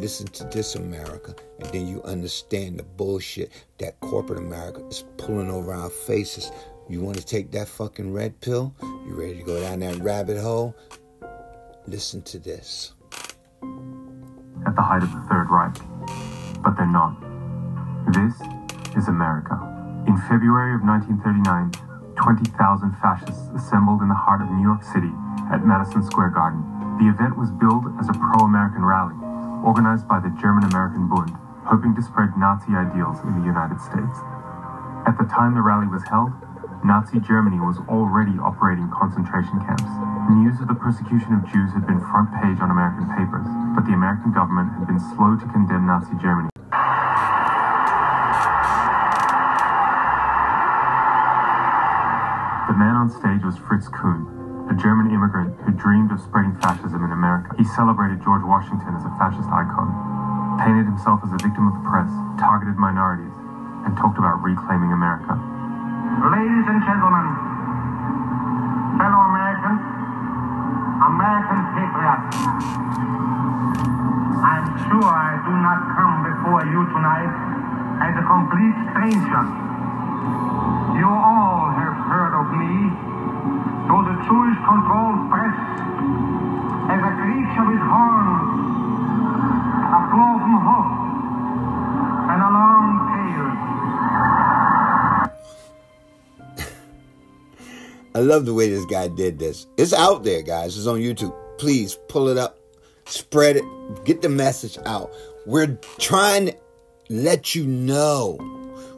listen to this America, and then you understand the bullshit that corporate America is pulling over our faces. You want to take that fucking red pill? You ready to go down that rabbit hole? Listen to this. At the height of the Third Reich, but they're not. This is America. In February of 1939, 20,000 fascists assembled in the heart of New York City at Madison Square Garden. The event was billed as a pro-American rally, organized by the German-American Bund, hoping to spread Nazi ideals in the United States. At the time the rally was held, Nazi Germany was already operating concentration camps. News of the persecution of Jews had been front page on American papers, but the American government had been slow to condemn Nazi Germany. The man on stage was Fritz Kuhn, a German immigrant who dreamed of spreading fascism in America. He celebrated George Washington as a fascist icon, painted himself as a victim of the press, targeted minorities, and talked about reclaiming America. Ladies and gentlemen, fellow Americans, American patriots, I'm sure I do not come before you tonight as a complete stranger. You all have heard of me through the Jewish controlled press as a creature with horns, a cloven hoof, and a long tail. I love the way this guy did this. It's out there, guys. It's on YouTube. Please pull it up, spread it, get the message out. We're trying to let you know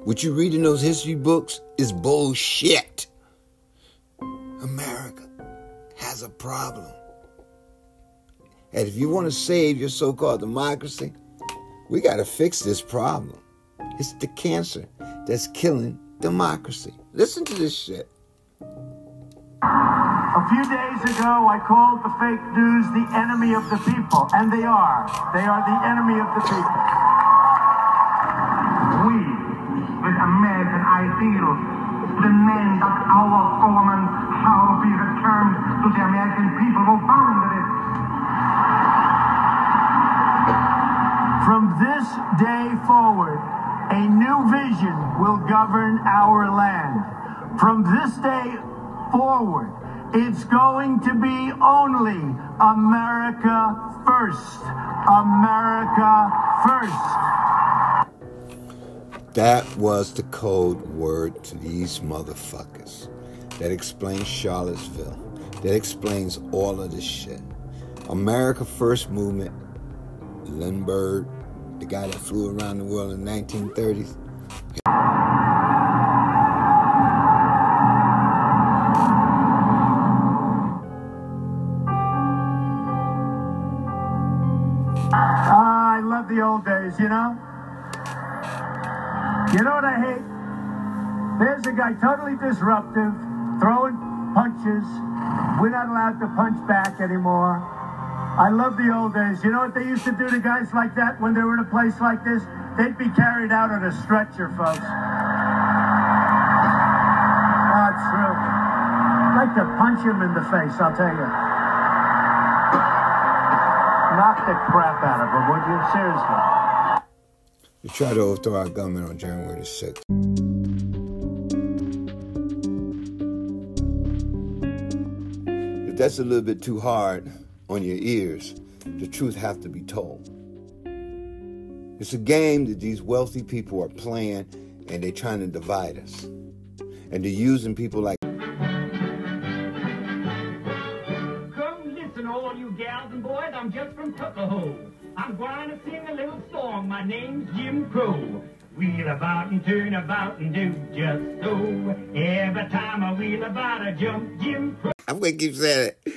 what you read in those history books is bullshit. America has a problem. And if you want to save your so called democracy, we got to fix this problem. It's the cancer that's killing democracy. Listen to this shit. A few days ago, I called the fake news the enemy of the people, and they are. They are the enemy of the people. We, with American ideals, demand that our government returned to the American people who founded it. From this day forward, a new vision will govern our land. From this day forward, it's going to be only America first. America first. That was the code word to these motherfuckers. That explains Charlottesville. That explains all of this shit. America First Movement, Lindbergh, the guy that flew around the world in the 1930s. Ah, I love the old days, you know? You know what I hate? There's a guy totally disruptive, You know what they used to do to guys like that when they were in a place like this? They'd be carried out on a stretcher, folks. Oh, it's true. I'd like to punch him in the face, I'll tell you. Knock the crap out of him, would you? Seriously. You try to overthrow our government on January 6th. If that's a little bit too hard on your ears, the truth has to be told. It's a game that these wealthy people are playing and they're trying to divide us. And they're using people like Come listen, all you gals and boys. I'm just from Tuckahoe. I'm going to sing a little song. My name's Jim Crow. Wheel about and turn about and do just so. Every time I wheel about, I jump Jim Crow. I'm going to keep saying it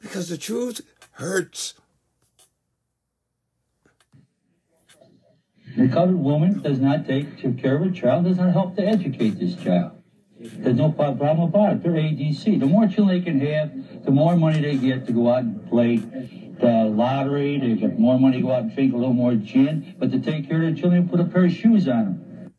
because the truth hurts. The colored woman does not take care of a child, does not help to educate this child. There's no problem about it. They're ADC. The more children they can have, the more money they get to go out and play the lottery. They get more money to go out and drink a little more gin. But to take care of their children, put a pair of shoes on them.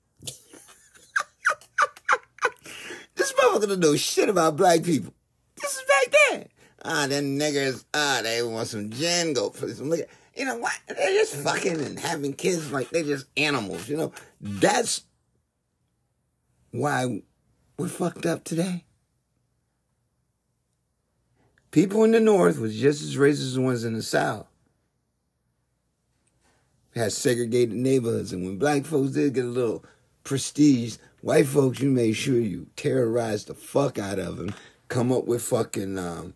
This motherfucker don't know shit about black people. This is right there. Ah, them niggers, ah, they want some gin, go put some liquor. You know what? They're just fucking and having kids like they're just animals. You know, that's why we're fucked up today. People in the North was just as racist as the ones in the South. Had segregated neighborhoods, and when black folks did get a little prestige, white folks, you made sure you terrorized the fuck out of them, come up with fucking um,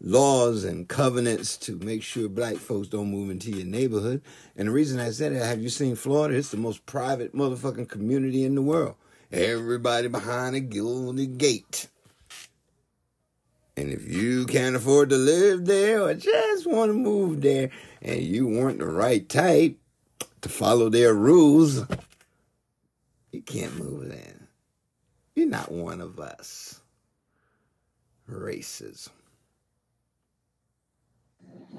laws and covenants to make sure black folks don't move into your neighborhood. And the reason I said that, have you seen Florida? It's the most private motherfucking community in the world. Everybody behind a gilded gate. And if you can't afford to live there or just want to move there and you weren't the right type to follow their rules, you can't move there. You're not one of us. Racism.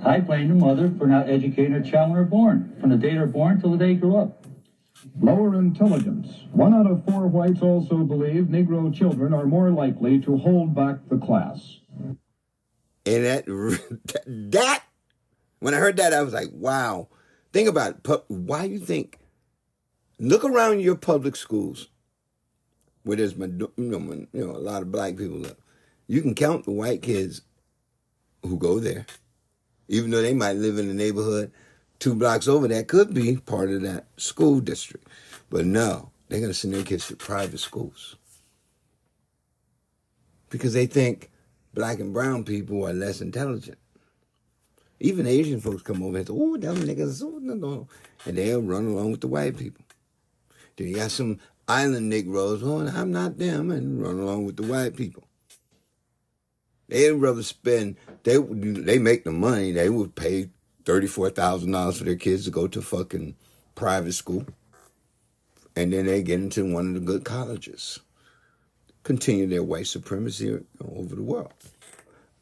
I blame the mother for not educating her child when they're born, from the day they're born till the day they grow up. Lower intelligence. One out of four whites also believe Negro children are more likely to hold back the class. And that, that, when I heard that, I was like, wow. Think about it. Why you think, look around your public schools where there's, you know, a lot of black people. You can count the white kids who go there, even though they might live in the neighborhood two blocks over that could be part of that school district. But no, they're going to send their kids to private schools because they think black and brown people are less intelligent. Even Asian folks come over and say, oh, them niggas, oh, no, no. And they'll run along with the white people. Then you got some island Negroes, oh, I'm not them, and run along with the white people. They'd rather spend, they, they make the money, they would pay $34,000 for their kids to go to fucking private school. And then they get into one of the good colleges continue their white supremacy over the world.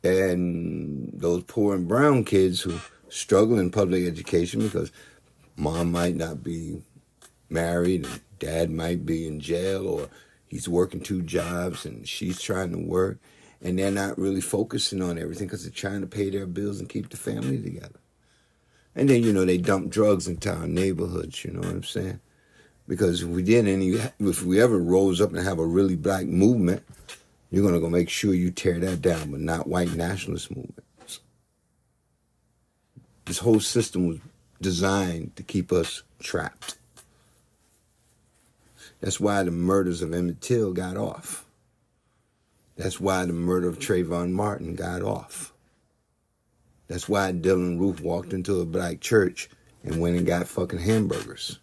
And those poor and brown kids who struggle in public education because mom might not be married and dad might be in jail or he's working two jobs and she's trying to work and they're not really focusing on everything because they're trying to pay their bills and keep the family together. And then, you know, they dump drugs into our neighborhoods, you know what I'm saying? Because if we did any, if we ever rose up and have a really black movement, you're gonna go make sure you tear that down, but not white nationalist movements. This whole system was designed to keep us trapped. That's why the murders of Emmett Till got off. That's why the murder of Trayvon Martin got off. That's why Dylann Roof walked into a black church and went and got fucking hamburgers.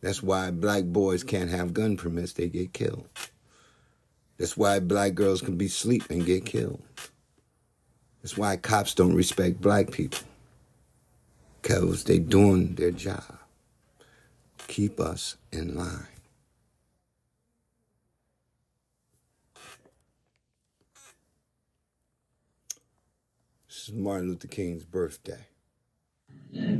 That's why black boys can't have gun permits, they get killed. That's why black girls can be asleep and get killed. That's why cops don't respect black people. Because they doing their job. Keep us in line. This is Martin Luther King's birthday.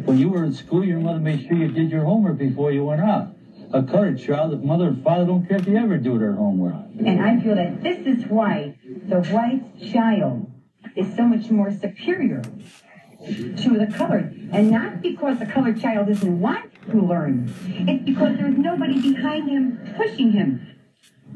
When you were in school, your mother made sure you did your homework before you went out. A colored child, the mother and father don't care if they ever do their homework. And I feel that this is why the white child is so much more superior to the colored. And not because the colored child doesn't want to learn. It's because there's nobody behind him pushing him.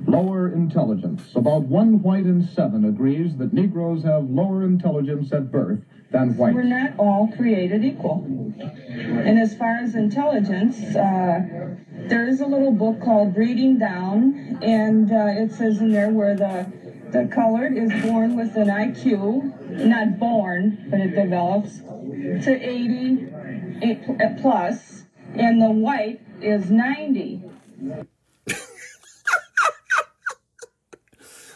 Lower intelligence. About one white in seven agrees that Negroes have lower intelligence at birth than whites. We're not all created equal. And as far as intelligence, uh, there is a little book called Breeding Down, and uh, it says in there where the the colored is born with an IQ, not born, but it develops to 80 plus, and the white is 90.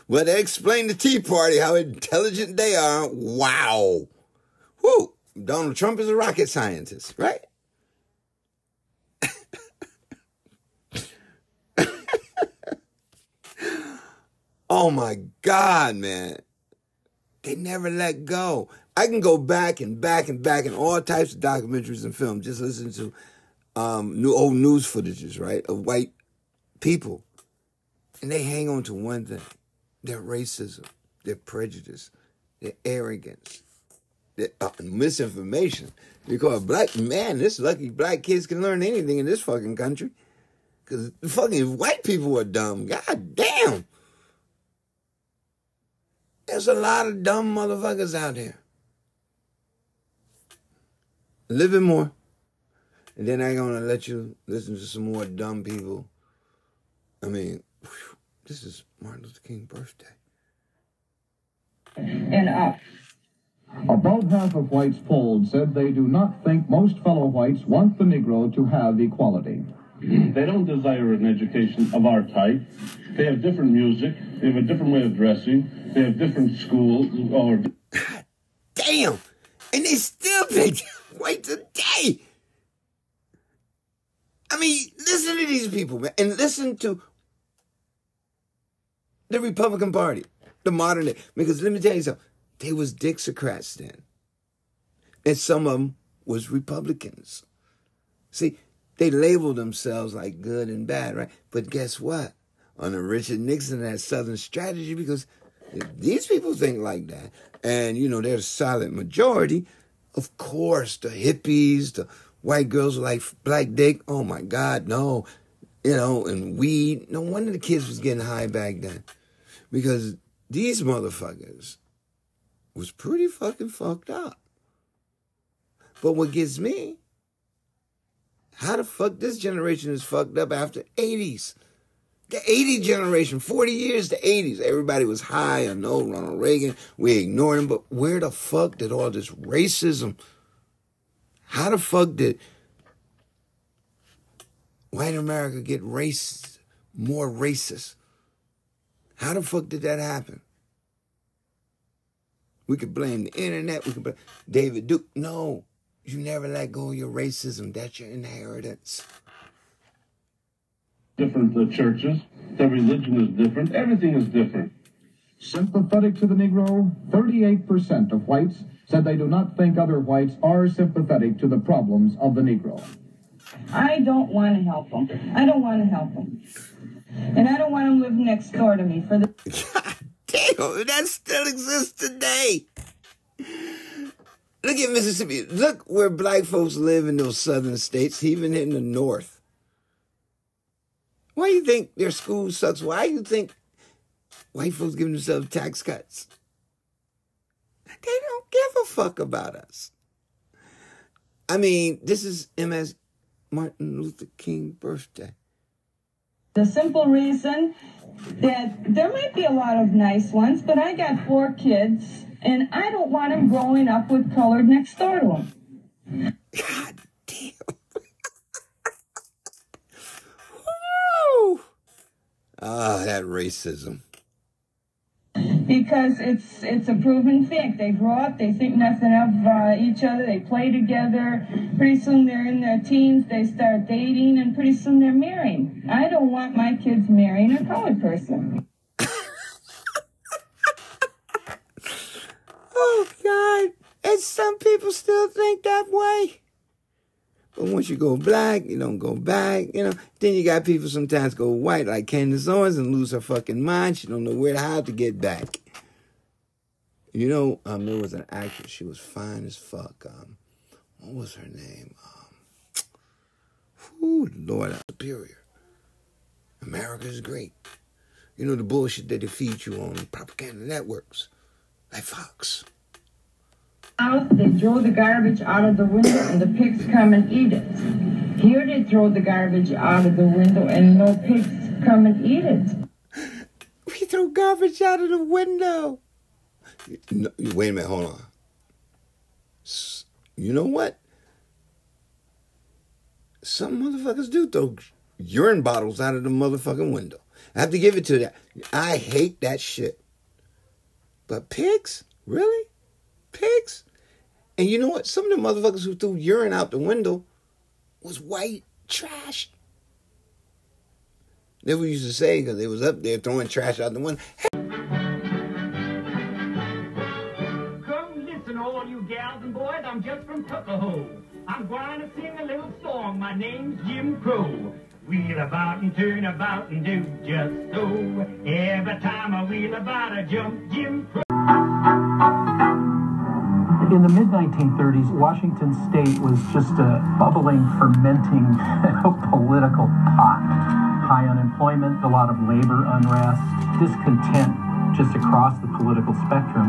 Well, they explain the Tea Party, how intelligent they are. Wow. Whoo, Donald Trump is a rocket scientist, right? oh my God, man. They never let go. I can go back and back and back in all types of documentaries and films, just listen to um, new old news footages, right, of white people. And they hang on to one thing their racism, their prejudice, their arrogance, uh, misinformation. Because black man, this lucky black kids can learn anything in this fucking country. Because fucking white people are dumb. God damn. There's a lot of dumb motherfuckers out here. A little bit more. And then I'm gonna let you listen to some more dumb people. I mean, whew, this is Martin Luther King's birthday. And uh, up. About half of whites polled said they do not think most fellow whites want the Negro to have equality. They don't desire an education of our type. They have different music. They have a different way of dressing. They have different schools or. Damn! And they still pick white today. I mean, listen to these people, man, and listen to the Republican Party, the modern day. Because let me tell you something, they was Dixiecrats then, and some of them was Republicans. See, they labeled themselves like good and bad, right? But guess what? Under Richard Nixon, that Southern strategy, because these people think like that, and you know they're a solid majority. Of course, the hippies, the white girls like black dick. Oh my God, no. You know, and weed. No wonder the kids was getting high back then. Because these motherfuckers was pretty fucking fucked up. But what gets me, how the fuck this generation is fucked up after 80s? The 80 generation, 40 years to 80s. Everybody was high. I know Ronald Reagan. We ignored him. But where the fuck did all this racism how the fuck did white America get race more racist? How the fuck did that happen? We could blame the internet. We could blame David Duke. No, you never let go of your racism. That's your inheritance. Different uh, churches. The religion is different. Everything is different. Sympathetic to the Negro, 38% of whites said they do not think other whites are sympathetic to the problems of the Negro. I don't want to help them. I don't want to help them. And I don't want them to live next door to me for the. God damn, that still exists today. Look at Mississippi. Look where black folks live in those southern states, even in the north. Why do you think their school sucks? Why do you think white folks give themselves tax cuts? They don't give a fuck about us. I mean, this is MS Martin Luther King birthday. The simple reason that there might be a lot of nice ones, but I got four kids, and I don't want them growing up with colored next door to them. God damn. Woo! Ah, that racism because it's it's a proven fact. They grow up, they think nothing of uh, each other, they play together. Pretty soon they're in their teens, they start dating, and pretty soon they're marrying. I don't want my kids marrying a colored person. oh God! And some people still think that. But once you go black, you don't go back, you know. Then you got people sometimes go white, like Candace Owens, and lose her fucking mind. She don't know where how to get back. You know, um, there was an actress. She was fine as fuck. Um, what was her name? Um, whew, Lord, I'm superior. America is great. You know the bullshit that they feed you on propaganda networks, like Fox out, they throw the garbage out of the window and the pigs come and eat it. Here they throw the garbage out of the window and no pigs come and eat it. We throw garbage out of the window. No, wait a minute, hold on. You know what? Some motherfuckers do throw urine bottles out of the motherfucking window. I have to give it to that. I hate that shit. But pigs? Really? Pigs? And you know what? Some of the motherfuckers who threw urine out the window was white trash. They were used to say because they was up there throwing trash out the window. Hey. Come listen, all you gals and boys. I'm just from Tuckahoe. I'm going to sing a little song. My name's Jim Crow. Wheel about and turn about and do just so. Every time I wheel about, I jump Jim Crow. In the mid 1930s, Washington state was just a bubbling, fermenting political pot. High unemployment, a lot of labor unrest, discontent just across the political spectrum.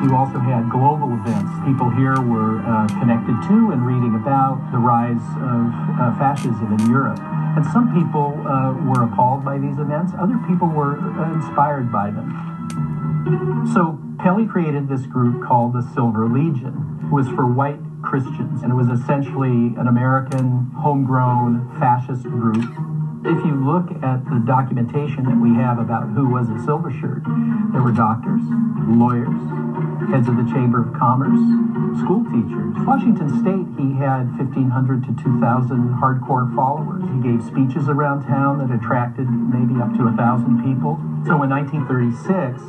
You also had global events. People here were uh, connected to and reading about the rise of uh, fascism in Europe. And some people uh, were appalled by these events, other people were uh, inspired by them. So Pelley created this group called the Silver Legion. It was for white Christians, and it was essentially an American homegrown fascist group if you look at the documentation that we have about who was a silver shirt, there were doctors, lawyers, heads of the Chamber of Commerce, school teachers. Washington State, he had 1,500 to 2,000 hardcore followers. He gave speeches around town that attracted maybe up to 1,000 people. So in 1936,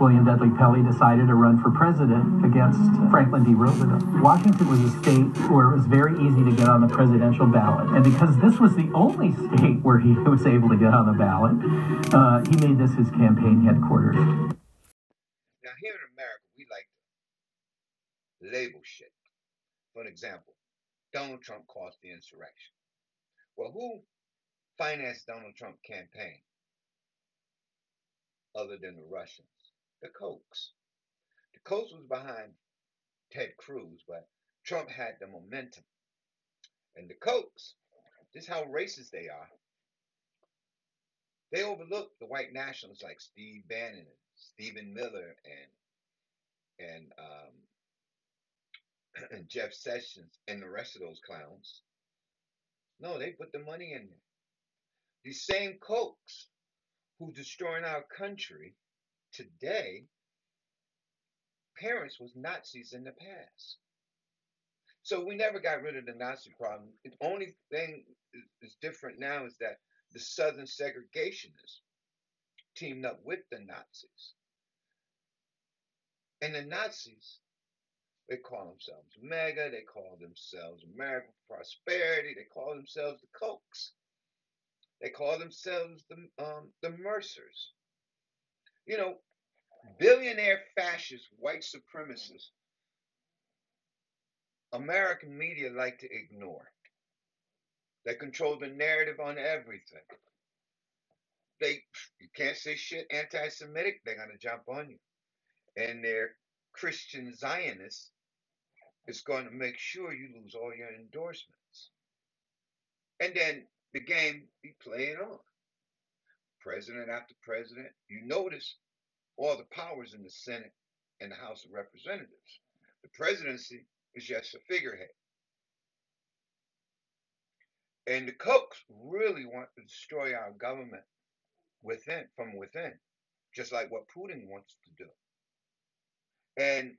William Dudley Pelley decided to run for president against Franklin D. Roosevelt. Washington was a state where it was very easy to get on the presidential ballot. And because this was the only state where he was able to get on the ballot, uh, he made this his campaign headquarters. Now, here in America, we like to label shit. For an example, Donald Trump caused the insurrection. Well, who financed Donald Trump's campaign other than the Russians? The Kochs. The Kochs was behind Ted Cruz, but Trump had the momentum. And the Kochs, this is how racist they are. They overlooked the white nationalists like Steve Bannon and Stephen Miller and and um, and Jeff Sessions and the rest of those clowns. No, they put the money in there. These same Kochs who destroying our country today, parents was Nazis in the past. So we never got rid of the Nazi problem. The only thing is different now is that the Southern segregationists teamed up with the Nazis. And the Nazis, they call themselves MAGA, they call themselves American Prosperity, they call themselves the Kochs. They call themselves the um, the Mercers. You know, billionaire fascist white supremacists American media like to ignore. They control the narrative on everything. They you can't say shit anti-Semitic, they're gonna jump on you. And their Christian Zionists is going to make sure you lose all your endorsements. And then the game be playing on. President after president. You notice all the powers in the Senate and the House of Representatives. The presidency is just a figurehead. And the Kochs really want to destroy our government within, from within, just like what Putin wants to do. And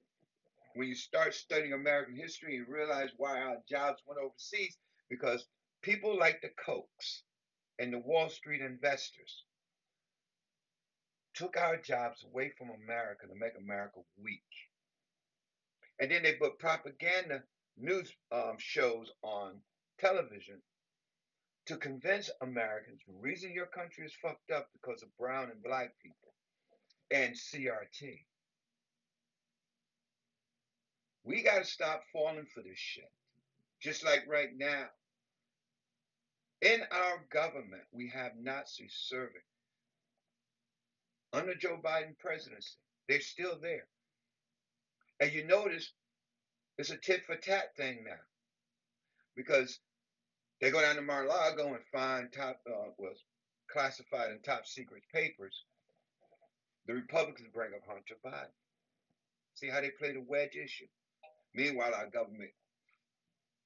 when you start studying American history, you realize why our jobs went overseas because people like the Kochs and the Wall Street investors took our jobs away from America to make America weak. And then they put propaganda news um, shows on television to convince Americans the reason your country is fucked up because of brown and black people and CRT. We got to stop falling for this shit. Just like right now, in our government, we have Nazis serving under Joe Biden presidency. They're still there. And you notice it's a tit for tat thing now. Because they go down to Mar-a-Lago and find top uh, was classified in top secret papers. The Republicans bring up Hunter Biden. See how they play the wedge issue. Meanwhile, our government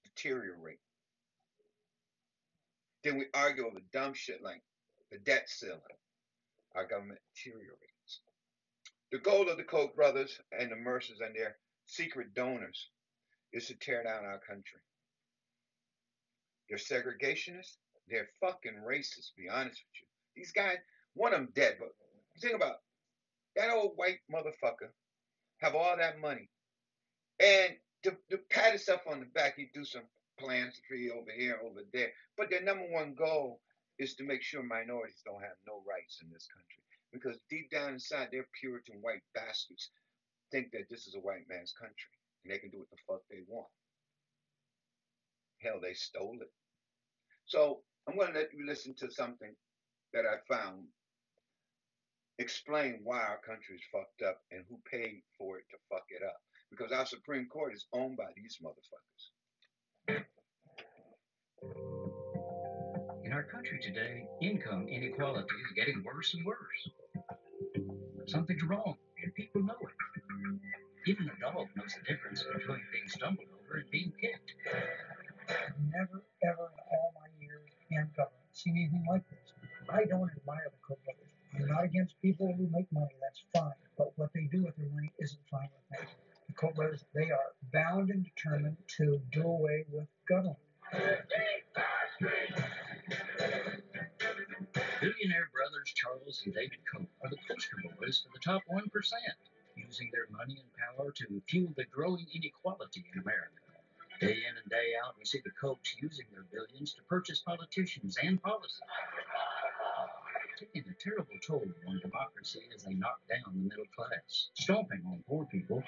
deteriorate. Then we argue over dumb shit like the debt ceiling our government deteriorates. The goal of the Koch brothers and the Mercers and their secret donors is to tear down our country. They're segregationists. They're fucking racist, be honest with you. These guys, one of them dead, but think about that old white motherfucker have all that money. And to, to pat himself on the back, he do some philanthropy over here, over there. But their number one goal is to make sure minorities don't have no rights in this country. Because deep down inside, their Puritan white bastards think that this is a white man's country. and they can do what the fuck they want. Hell, they stole it. So I'm going to let you listen to something that I found explain why our country is fucked up and who paid for it to fuck it up. Because our Supreme Court is owned by these motherfuckers. Country today, income inequality is getting worse and worse. Something's wrong, and people know it. Even a dog knows the difference between being stumbled over and being kicked. Never, ever in all my years in government seen anything like this. I don't admire the Koch brothers. I'm not against people who make money, that's fine. But what they do with their money isn't fine with me. The Koch brothers, they are bound and determined to do top 1%, using their money and power to fuel the growing inequality in America. Day in and day out, we see the Kochs using their billions to purchase politicians and policy. Taking a terrible toll on democracy as they knock down the middle class, stomping on poor people.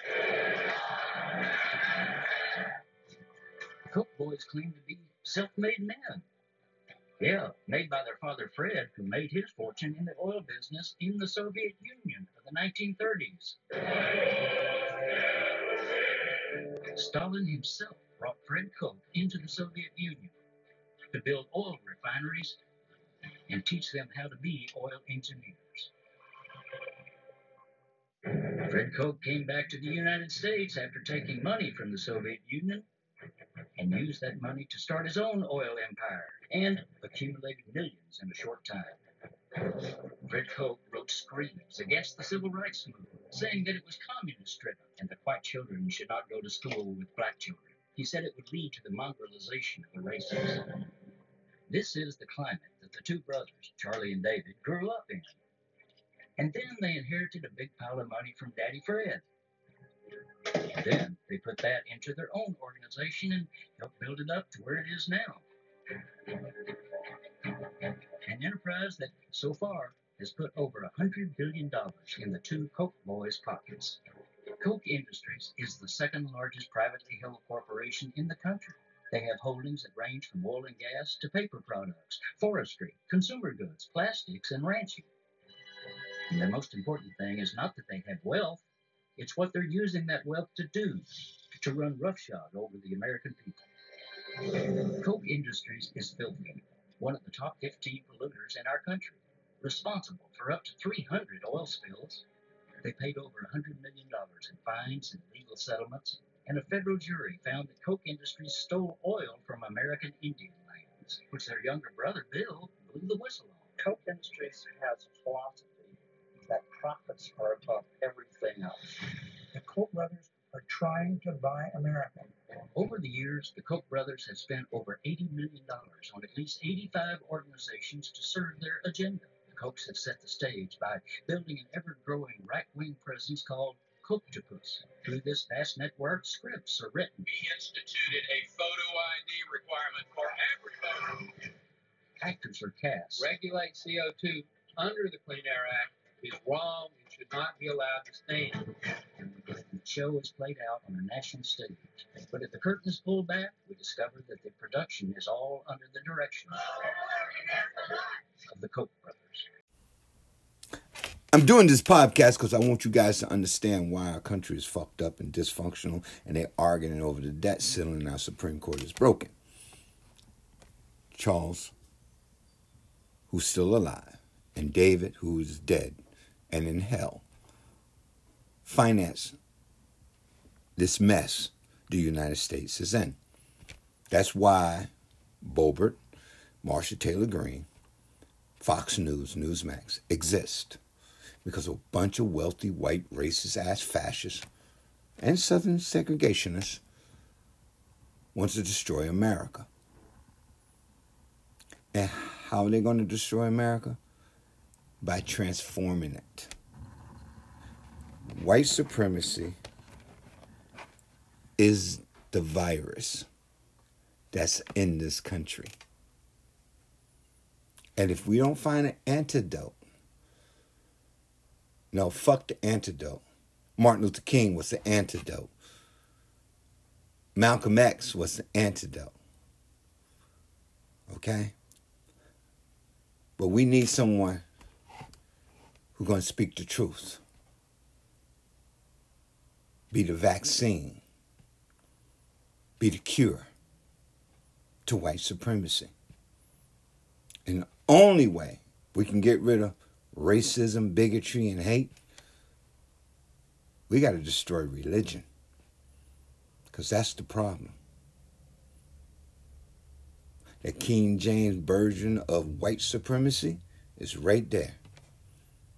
The Koch boys claim to be self-made men. Yeah, made by their father Fred, who made his fortune in the oil business in the Soviet Union of the 1930s. Stalin himself brought Fred Koch into the Soviet Union to build oil refineries and teach them how to be oil engineers. Fred Koch came back to the United States after taking money from the Soviet Union and used that money to start his own oil empire and accumulated millions in a short time. Fred Koch wrote screeds against the civil rights movement, saying that it was communist driven and that white children should not go to school with black children. He said it would lead to the mongrelization of the races. This is the climate that the two brothers, Charlie and David, grew up in. And then they inherited a big pile of money from Daddy Fred. Then they put that into their own organization and helped build it up to where it is now. An enterprise that so far has put over a hundred billion dollars in the two Koch boys' pockets. Koch Industries is the second largest privately held corporation in the country. They have holdings that range from oil and gas to paper products, forestry, consumer goods, plastics, and ranching. And the most important thing is not that they have wealth, it's what they're using that wealth to do, to run roughshod over the American people. Koch Industries is filthy, one of the top 15 polluters in our country, responsible for up to 300 oil spills. They paid over $100 million in fines and legal settlements, and a federal jury found that Koch Industries stole oil from American Indian lands, which their younger brother Bill blew the whistle on. Koch Industries has a philosophy that profits are above everything else. The Koch brothers are trying to buy America. Over the years, the Koch brothers have spent over $80 million on at least 85 organizations to serve their agenda. The Kochs have set the stage by building an ever growing right wing presence called Kochtopus. Through this vast network, scripts are written. He instituted a photo ID requirement for every photo. Actors are cast. Regulate CO2 under the Clean Air Act is wrong and should not be allowed to stand. The show is played out on a national stage. But if the curtain is pulled back, we discover that the production is all under the direction of the Koch brothers. I'm doing this podcast because I want you guys to understand why our country is fucked up and dysfunctional, and they're arguing over the debt ceiling, and our Supreme Court is broken. Charles, who's still alive, and David, who is dead and in hell, finance this mess the United States is in. That's why Boebert, Marsha Taylor Greene, Fox News, Newsmax exist because a bunch of wealthy, white, racist ass fascists and Southern segregationists wants to destroy America. And how are they going to destroy America? By transforming it. White supremacy is the virus that's in this country. And if we don't find an antidote, no, fuck the antidote. Martin Luther King was the antidote. Malcolm X was the antidote. Okay? But we need someone who's going to speak the truth, be the vaccine, be the cure to white supremacy. And the only way we can get rid of racism, bigotry, and hate, we got to destroy religion. Because that's the problem. The King James version of white supremacy is right there.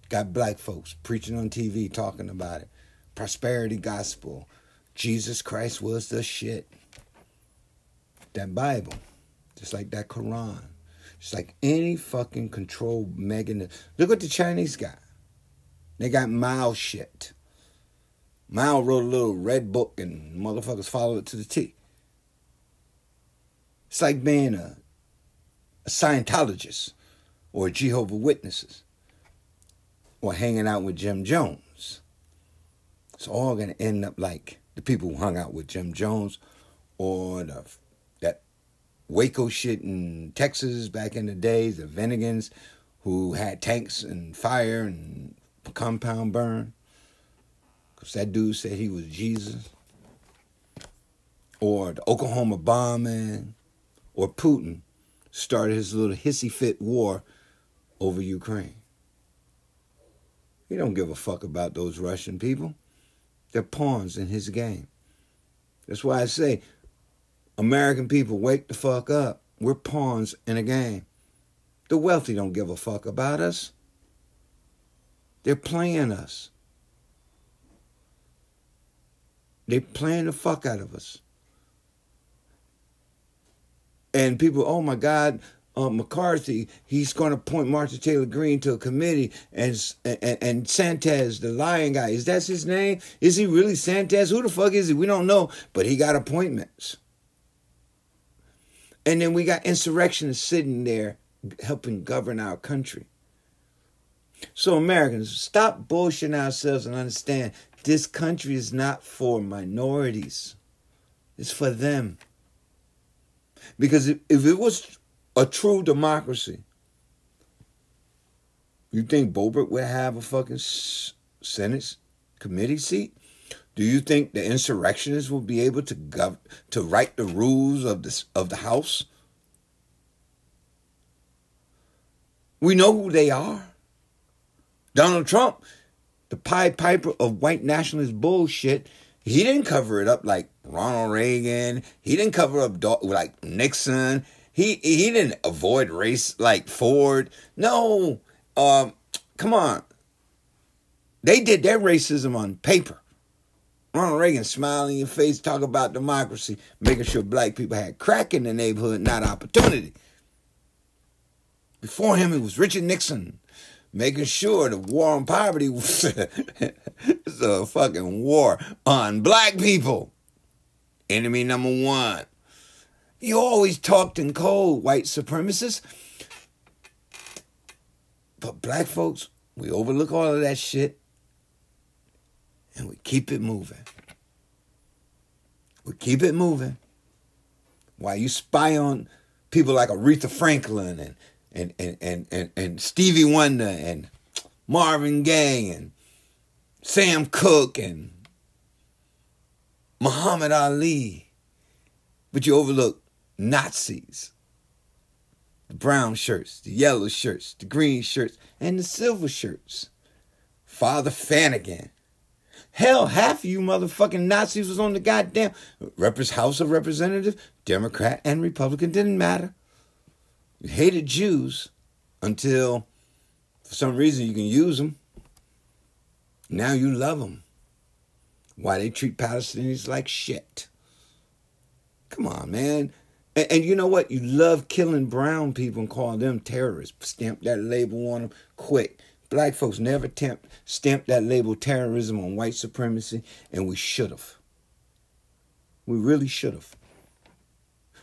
Got black folks preaching on TV talking about it. Prosperity gospel. Jesus Christ was the shit. That Bible, just like that Quran, just like any fucking control mechanism. Look what the Chinese got. They got Mao shit. Mao wrote a little red book and motherfuckers followed it to the T. It's like being a, a Scientologist or a Jehovah Witnesses or hanging out with Jim Jones. It's all going to end up like the people who hung out with Jim Jones or the, that Waco shit in Texas back in the days, the Vennegans who had tanks and fire and compound burn. Because that dude said he was Jesus. Or the Oklahoma bombing. Or Putin started his little hissy fit war over Ukraine. He don't give a fuck about those Russian people. They're pawns in his game. That's why I say, American people, wake the fuck up. We're pawns in a game. The wealthy don't give a fuck about us. They're playing us. They're playing the fuck out of us. And people, oh my God, uh, McCarthy, he's going to appoint Martha Taylor Greene to a committee, and, and and Santos, the lying guy, is that his name? Is he really Santos? Who the fuck is he? We don't know, but he got appointments. And then we got insurrectionists sitting there helping govern our country. So Americans, stop bullshitting ourselves and understand this country is not for minorities. It's for them. Because if it was a true democracy, you think Boebert would have a fucking Senate committee seat? Do you think the insurrectionists will be able to gov- to write the rules of this of the House? We know who they are. Donald Trump, the Pied Piper of white nationalist bullshit, he didn't cover it up like Ronald Reagan. He didn't cover up like Nixon. He he didn't avoid race like Ford. No, um, come on. They did their racism on paper. Ronald Reagan smiling in your face, talk about democracy, making sure black people had crack in the neighborhood, not opportunity. Before him, it was Richard Nixon, making sure the war on poverty was a fucking war on black people. Enemy number one. You always talked in code, white supremacists. But black folks, we overlook all of that shit and we keep it moving. We keep it moving. While you spy on people like Aretha Franklin and and and and and, and Stevie Wonder and Marvin Gaye and Sam Cooke and Muhammad Ali, but you overlook Nazis. The brown shirts, the yellow shirts, the green shirts, and the silver shirts. Father Fanagan. Hell, half of you motherfucking Nazis was on the goddamn House of Representatives, Democrat and Republican, didn't matter. You hated Jews until, for some reason, you can use them. Now you love them. Why they treat Palestinians like shit. Come on, man. And, and, you know what? You love killing brown people and call them terrorists. Stamp that label on them quick. Black folks never tempt, stamped that label terrorism on white supremacy, and we should have. We really should have.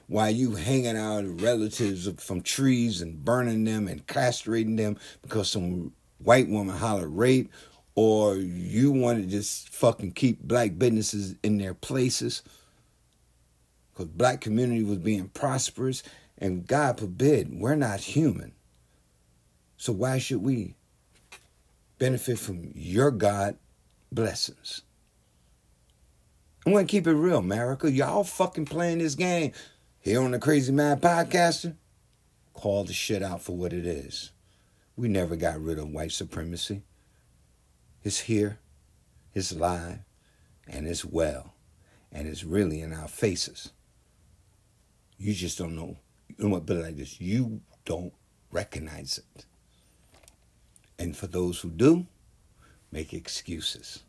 While you hanging out relatives from trees and burning them and castrating them because some white woman hollered rape, or you want to just fucking keep black businesses in their places because black community was being prosperous, and God forbid, we're not human. So why should we benefit from your God blessings? I'm gonna keep it real, America. Y'all fucking playing this game here on the Crazy Mad Podcaster. Call the shit out for what it is. We never got rid of white supremacy. It's here, it's live, and it's well, and it's really in our faces. You just don't know. You know what? But like this, you don't recognize it. And for those who do, make excuses.